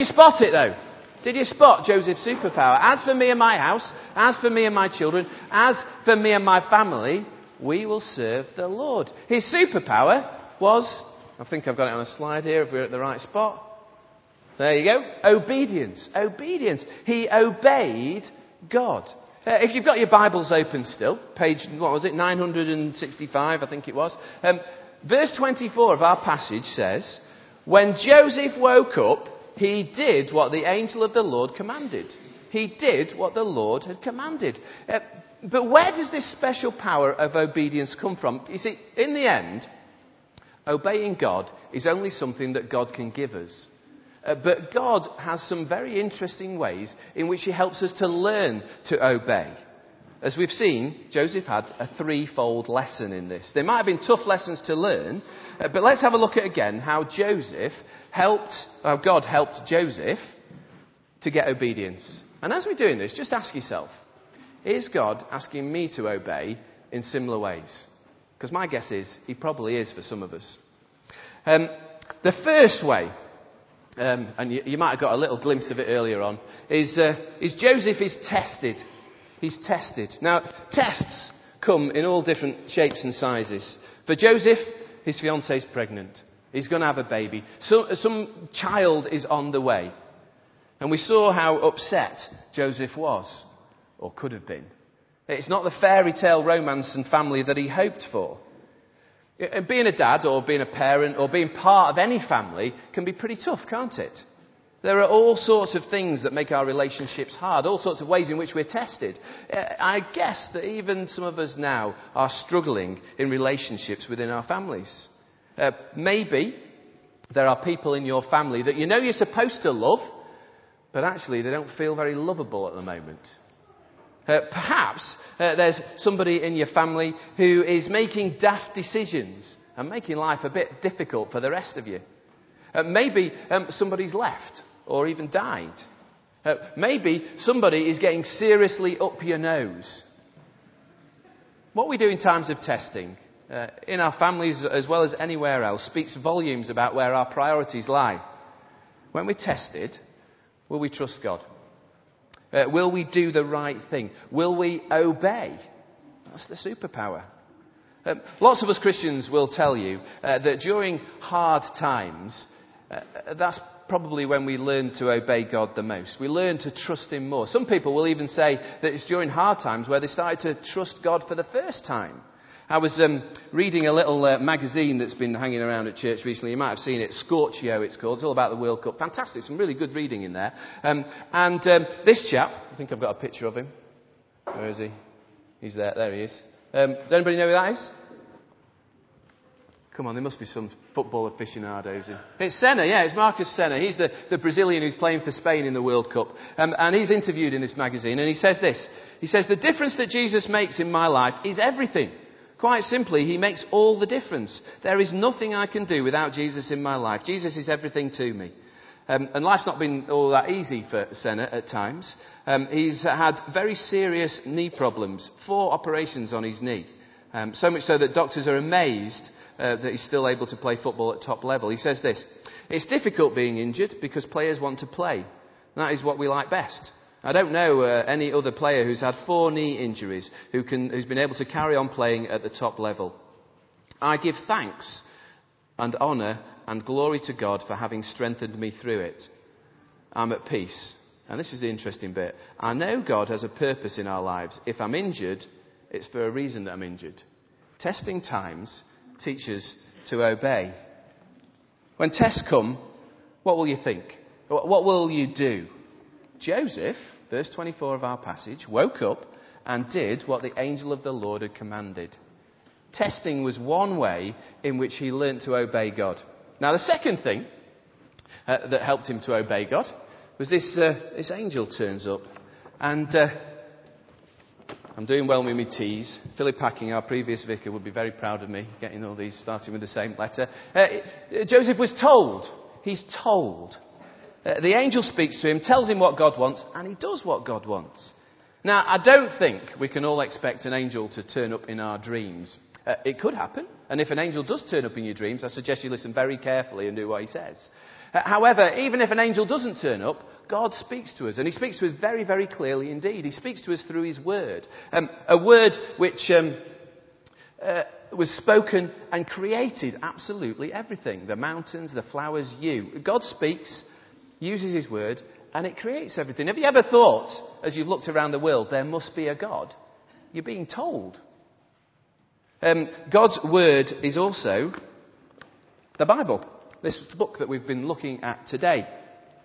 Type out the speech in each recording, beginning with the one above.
you spot it though? Did you spot Joseph's superpower? As for me and my house, as for me and my children, as for me and my family, we will serve the Lord. His superpower was, I think I've got it on a slide here if we're at the right spot. There you go. Obedience. Obedience. He obeyed God. Uh, if you've got your Bibles open still, page, what was it, 965, I think it was. Um, verse 24 of our passage says, When Joseph woke up, he did what the angel of the Lord commanded. He did what the Lord had commanded. Uh, but where does this special power of obedience come from? You see, in the end, obeying God is only something that God can give us. Uh, but God has some very interesting ways in which He helps us to learn to obey. As we've seen, Joseph had a threefold lesson in this. They might have been tough lessons to learn, uh, but let's have a look at again how Joseph helped, how God helped Joseph to get obedience. And as we're doing this, just ask yourself, is God asking me to obey in similar ways? Because my guess is he probably is for some of us. Um, the first way, um, and you, you, might have got a little glimpse of it earlier on, is, uh, is Joseph is tested he's tested. Now, tests come in all different shapes and sizes. For Joseph, his fiancée is pregnant. He's going to have a baby. So, some child is on the way. And we saw how upset Joseph was, or could have been. It's not the fairy tale romance and family that he hoped for. Being a dad, or being a parent, or being part of any family can be pretty tough, can't it? There are all sorts of things that make our relationships hard, all sorts of ways in which we're tested. Uh, I guess that even some of us now are struggling in relationships within our families. Uh, maybe there are people in your family that you know you're supposed to love, but actually they don't feel very lovable at the moment. Uh, perhaps uh, there's somebody in your family who is making daft decisions and making life a bit difficult for the rest of you. Uh, maybe um, somebody's left or even died. Uh, maybe somebody is getting seriously up your nose. What we do in times of testing, uh, in our families as well as anywhere else, speaks volumes about where our priorities lie. When we're tested, will we trust God? Uh, will we do the right thing? Will we obey? That's the superpower. Um, lots of us Christians will tell you uh, that during hard times, uh, that's probably when we learn to obey God the most. We learn to trust Him more. Some people will even say that it's during hard times where they started to trust God for the first time. I was um, reading a little uh, magazine that's been hanging around at church recently. You might have seen it. Scorchio, it's called. It's all about the World Cup. Fantastic. Some really good reading in there. Um, and um, this chap, I think I've got a picture of him. Where is he? He's there. There he is. Um, does anybody know who that is? Come on, there must be some football aficionados. In. It's Senna, yeah, it's Marcos Senna. He's the, the Brazilian who's playing for Spain in the World Cup. Um, and he's interviewed in this magazine, and he says this. He says, The difference that Jesus makes in my life is everything. Quite simply, he makes all the difference. There is nothing I can do without Jesus in my life. Jesus is everything to me. Um, and life's not been all that easy for Senna at times. Um, he's had very serious knee problems, four operations on his knee. Um, so much so that doctors are amazed uh, that he's still able to play football at top level. He says this It's difficult being injured because players want to play. That is what we like best. I don't know uh, any other player who's had four knee injuries who can, who's been able to carry on playing at the top level. I give thanks and honour and glory to God for having strengthened me through it. I'm at peace. And this is the interesting bit. I know God has a purpose in our lives. If I'm injured, it's for a reason that I'm injured. Testing times teach us to obey. When tests come, what will you think? What will you do? Joseph, verse 24 of our passage, woke up and did what the angel of the Lord had commanded. Testing was one way in which he learnt to obey God. Now, the second thing uh, that helped him to obey God was this, uh, this angel turns up. And uh, I'm doing well with my T's. Philip Packing, our previous vicar, would be very proud of me getting all these starting with the same letter. Uh, Joseph was told. He's told. Uh, the angel speaks to him, tells him what God wants, and he does what God wants. Now, I don't think we can all expect an angel to turn up in our dreams. Uh, it could happen, and if an angel does turn up in your dreams, I suggest you listen very carefully and do what he says. Uh, however, even if an angel doesn't turn up, God speaks to us, and He speaks to us very, very clearly indeed. He speaks to us through His Word. Um, a word which um, uh, was spoken and created absolutely everything the mountains, the flowers, you. God speaks, uses His Word, and it creates everything. Have you ever thought, as you've looked around the world, there must be a God? You're being told. Um, God's Word is also the Bible, this book that we've been looking at today.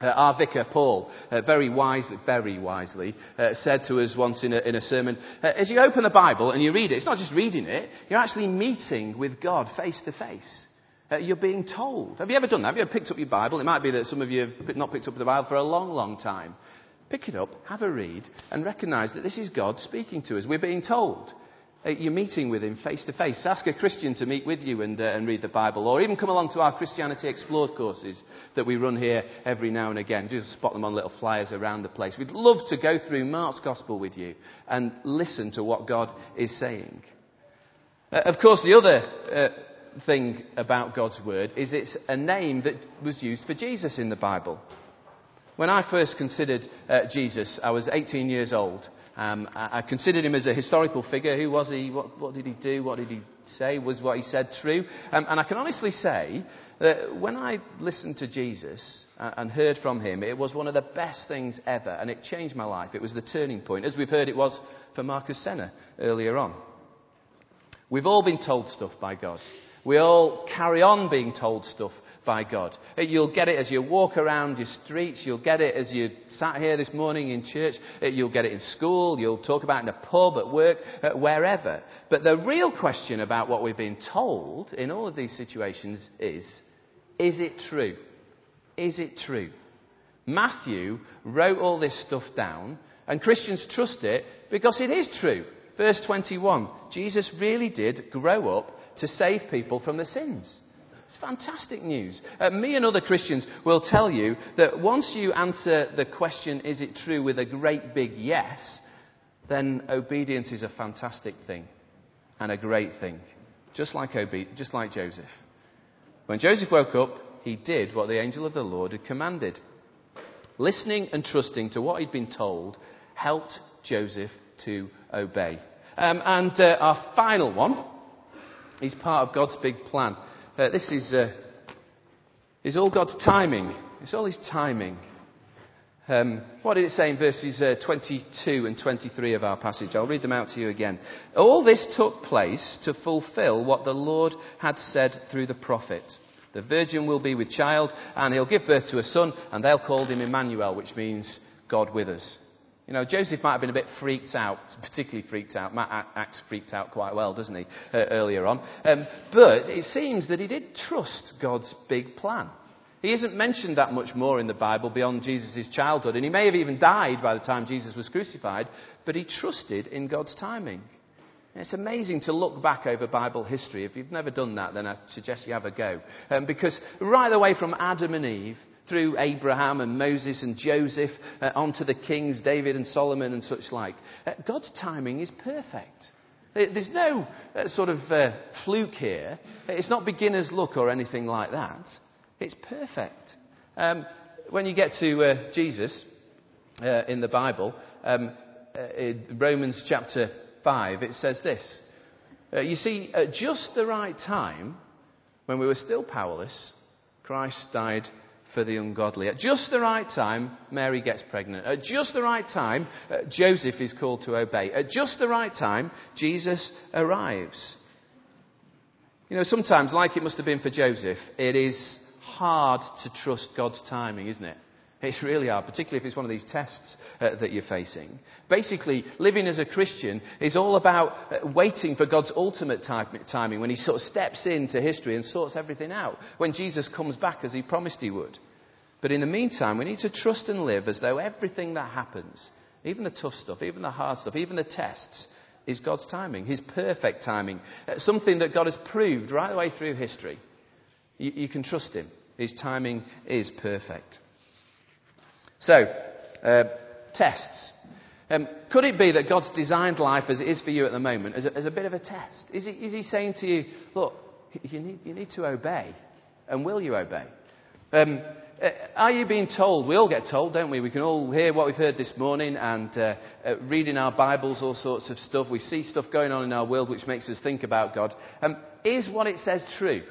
Uh, our vicar, Paul, uh, very wisely, very wisely, uh, said to us once in a, in a sermon, uh, as you open the Bible and you read it, it's not just reading it, you're actually meeting with God face to face. Uh, you're being told. Have you ever done that? Have you ever picked up your Bible? It might be that some of you have not picked up the Bible for a long, long time. Pick it up, have a read, and recognize that this is God speaking to us. We're being told. You're meeting with him face to face. Ask a Christian to meet with you and, uh, and read the Bible, or even come along to our Christianity Explored courses that we run here every now and again. Just spot them on little flyers around the place. We'd love to go through Mark's Gospel with you and listen to what God is saying. Uh, of course, the other uh, thing about God's Word is it's a name that was used for Jesus in the Bible. When I first considered uh, Jesus, I was 18 years old. Um, I, I, considered him as a historical figure. Who was he? What, what, did he do? What did he say? Was what he said true? Um, and I can honestly say that when I listened to Jesus uh, and heard from him, it was one of the best things ever, and it changed my life. It was the turning point, as we've heard it was for Marcos Senna earlier on. We've all been told stuff by God. We all carry on being told stuff by God. You'll get it as you walk around your streets. You'll get it as you sat here this morning in church. You'll get it in school. You'll talk about in a pub, at work, wherever. But the real question about what we've been told in all of these situations is, is it true? Is it true? Matthew wrote all this stuff down, and Christians trust it because it is true. Verse 21 Jesus really did grow up to save people from their sins. It's fantastic news. Uh, me and other Christians will tell you that once you answer the question, is it true, with a great big yes, then obedience is a fantastic thing and a great thing. Just like, obe- just like Joseph. When Joseph woke up, he did what the angel of the Lord had commanded. Listening and trusting to what he'd been told helped Joseph to obey. Um, and uh, our final one is part of God's big plan. Uh, this is, uh, is all God's timing. It's all His timing. Um, what did it say in verses uh, 22 and 23 of our passage? I'll read them out to you again. All this took place to fulfill what the Lord had said through the prophet. The virgin will be with child, and he'll give birth to a son, and they'll call him Emmanuel, which means God with us. You know, Joseph might have been a bit freaked out, particularly freaked out. Matt acts freaked out quite well, doesn't he, uh, earlier on. Um, but it seems that he did trust God's big plan. He isn't mentioned that much more in the Bible beyond Jesus' childhood, and he may have even died by the time Jesus was crucified, but he trusted in God's timing. It's amazing to look back over Bible history. If you've never done that, then I suggest you have a go. Um, because right away from Adam and Eve, through Abraham and Moses and Joseph uh, onto the kings, David and Solomon and such like. Uh, God's timing is perfect. There's no uh, sort of uh, fluke here. It's not beginner's luck or anything like that. It's perfect. Um, when you get to uh, Jesus uh, in the Bible, um, in Romans chapter 5, it says this. you see, at just the right time, when we were still powerless, Christ died for the ungodly. At just the right time, Mary gets pregnant. At just the right time, uh, Joseph is called to obey. At just the right time, Jesus arrives. You know, sometimes, like it must have been for Joseph, it is hard to trust God's timing, isn't it? It's really hard, particularly if it's one of these tests uh, that you're facing. Basically, living as a Christian is all about uh, waiting for God's ultimate time, timing when He sort of steps into history and sorts everything out, when Jesus comes back as He promised He would. But in the meantime, we need to trust and live as though everything that happens, even the tough stuff, even the hard stuff, even the tests, is God's timing, His perfect timing. Uh, something that God has proved right the way through history. You, you can trust Him. His timing is perfect. So, uh, tests. Um, could it be that God's designed life as it is for you at the moment as a, as a bit of a test? Is he, is he saying to you, look, you need, you need to obey? And will you obey? Um, Uh, are you being told? We all get told, don't we? We can all hear what we've heard this morning and uh, uh, our Bibles all sorts of stuff. We see stuff going on in our world which makes us think about God. Um, is what it says true?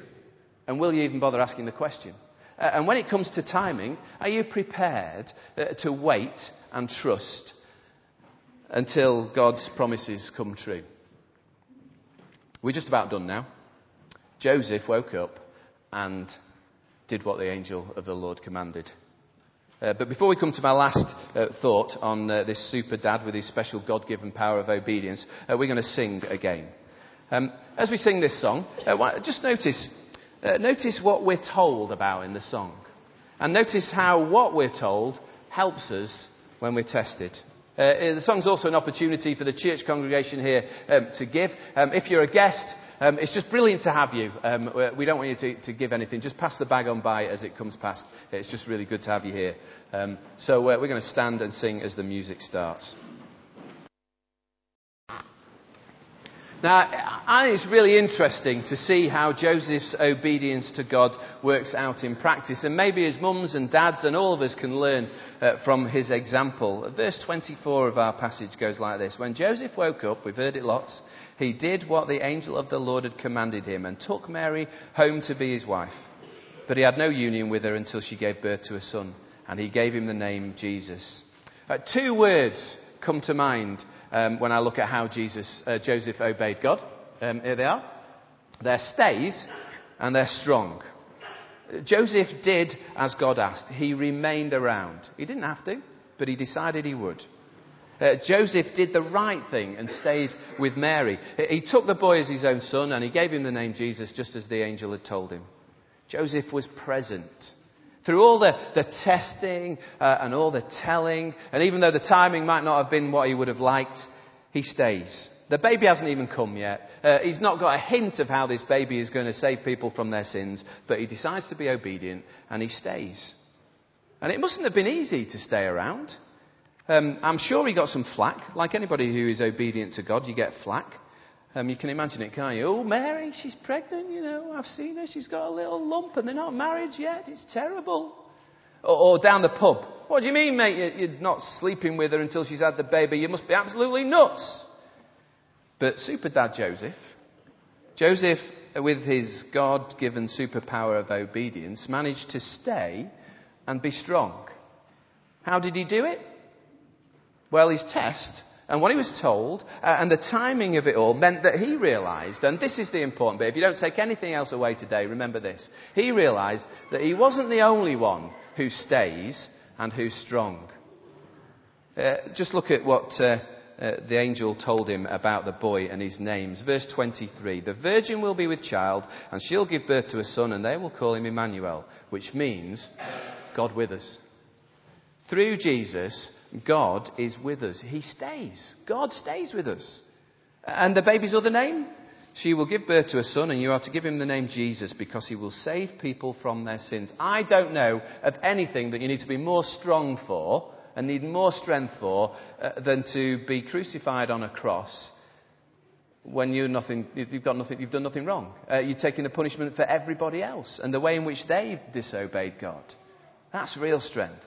And will you even bother asking the question? Uh, and when it comes to timing, are you prepared uh, to wait and trust until God's promises come true? We're just about done now. Joseph woke up and did what the angel of the Lord commanded. Uh, but before we come to my last uh, thought on uh, this super dad with his special God given power of obedience, uh, we're going to sing again. Um, as we sing this song, just notice, uh, notice what we're told about in the song. And notice how what we're told helps us when we're tested. the song's also an opportunity for the church congregation here um, to give. Um, if you're a guest, um, it's just brilliant to have you. Um, we don't want you to, to, give anything. Just pass the bag on by as it comes past. It's just really good to have you here. Um, so uh, we're going to stand and sing as the music starts. Now, I think it's really interesting to see how Joseph's obedience to God works out in practice. And maybe his mums and dads and all of us can learn uh, from his example. Verse 24 of our passage goes like this When Joseph woke up, we've heard it lots, he did what the angel of the Lord had commanded him and took Mary home to be his wife. But he had no union with her until she gave birth to a son, and he gave him the name Jesus. Uh, two words come to mind um, when I look at how Jesus, uh, Joseph obeyed God. Um, here they are. They're stays and they're strong. Joseph did as God asked. He remained around. He didn't have to, but he decided he would. Uh, Joseph did the right thing and stayed with Mary. He took the boy as his own son and he gave him the name Jesus just as the angel had told him. Joseph was present. Through all the, the testing uh, and all the telling, and even though the timing might not have been what he would have liked, he stays. The baby hasn't even come yet. Uh, he's not got a hint of how this baby is going to save people from their sins, but he decides to be obedient and he stays. And it mustn't have been easy to stay around. Um, I'm sure he got some flack. Like anybody who is obedient to God, you get flack. Um, you can imagine it, can't you? Oh, Mary, she's pregnant, you know, I've seen her, she's got a little lump and they're not married yet, it's terrible. Or, or down the pub, what do you mean, mate, you're not sleeping with her until she's had the baby? You must be absolutely nuts. But super dad Joseph, Joseph, with his God given superpower of obedience, managed to stay and be strong. How did he do it? Well, his test and what he was told uh, and the timing of it all meant that he realized, and this is the important bit, if you don't take anything else away today, remember this. He realized that he wasn't the only one who stays and who's strong. Uh, just look at what uh, uh, the angel told him about the boy and his names. Verse 23 The virgin will be with child, and she'll give birth to a son, and they will call him Emmanuel, which means God with us. Through Jesus, God is with us. He stays. God stays with us. And the baby's other name? She will give birth to a son, and you are to give him the name Jesus because he will save people from their sins. I don't know of anything that you need to be more strong for and need more strength for uh, than to be crucified on a cross when you're nothing, you've, got nothing, you've done nothing wrong. Uh, you're taking the punishment for everybody else and the way in which they've disobeyed God. That's real strength.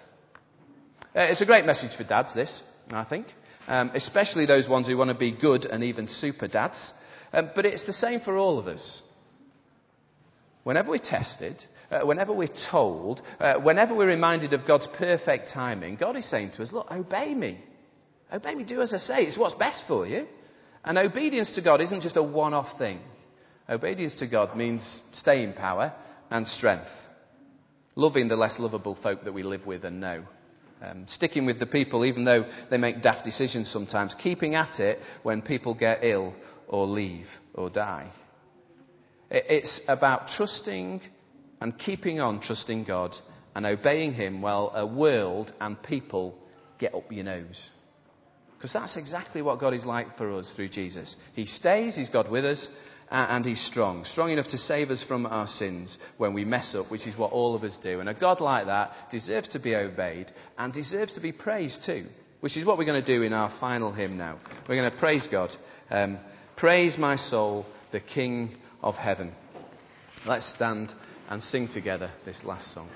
Uh, it's a great message for dads, this, I think, um, especially those ones who want to be good and even super dads. Um, but it's the same for all of us. Whenever we're tested, uh, whenever we're told, uh, whenever we're reminded of God's perfect timing, God is saying to us, Look, obey me. Obey me, do as I say. It's what's best for you. And obedience to God isn't just a one off thing. Obedience to God means staying power and strength, loving the less lovable folk that we live with and know. Um, sticking with the people, even though they make daft decisions sometimes. Keeping at it when people get ill or leave or die. It's about trusting and keeping on trusting God and obeying Him while a world and people get up your nose. Because that's exactly what God is like for us through Jesus. He stays, He's God with us, and he's strong. Strong enough to save us from our sins when we mess up, which is what all of us do. And a God like that deserves to be obeyed and deserves to be praised too, which is what we're going to do in our final hymn now. We're going to praise God. Um, praise my soul, the King of heaven. Let's stand and sing together this last song.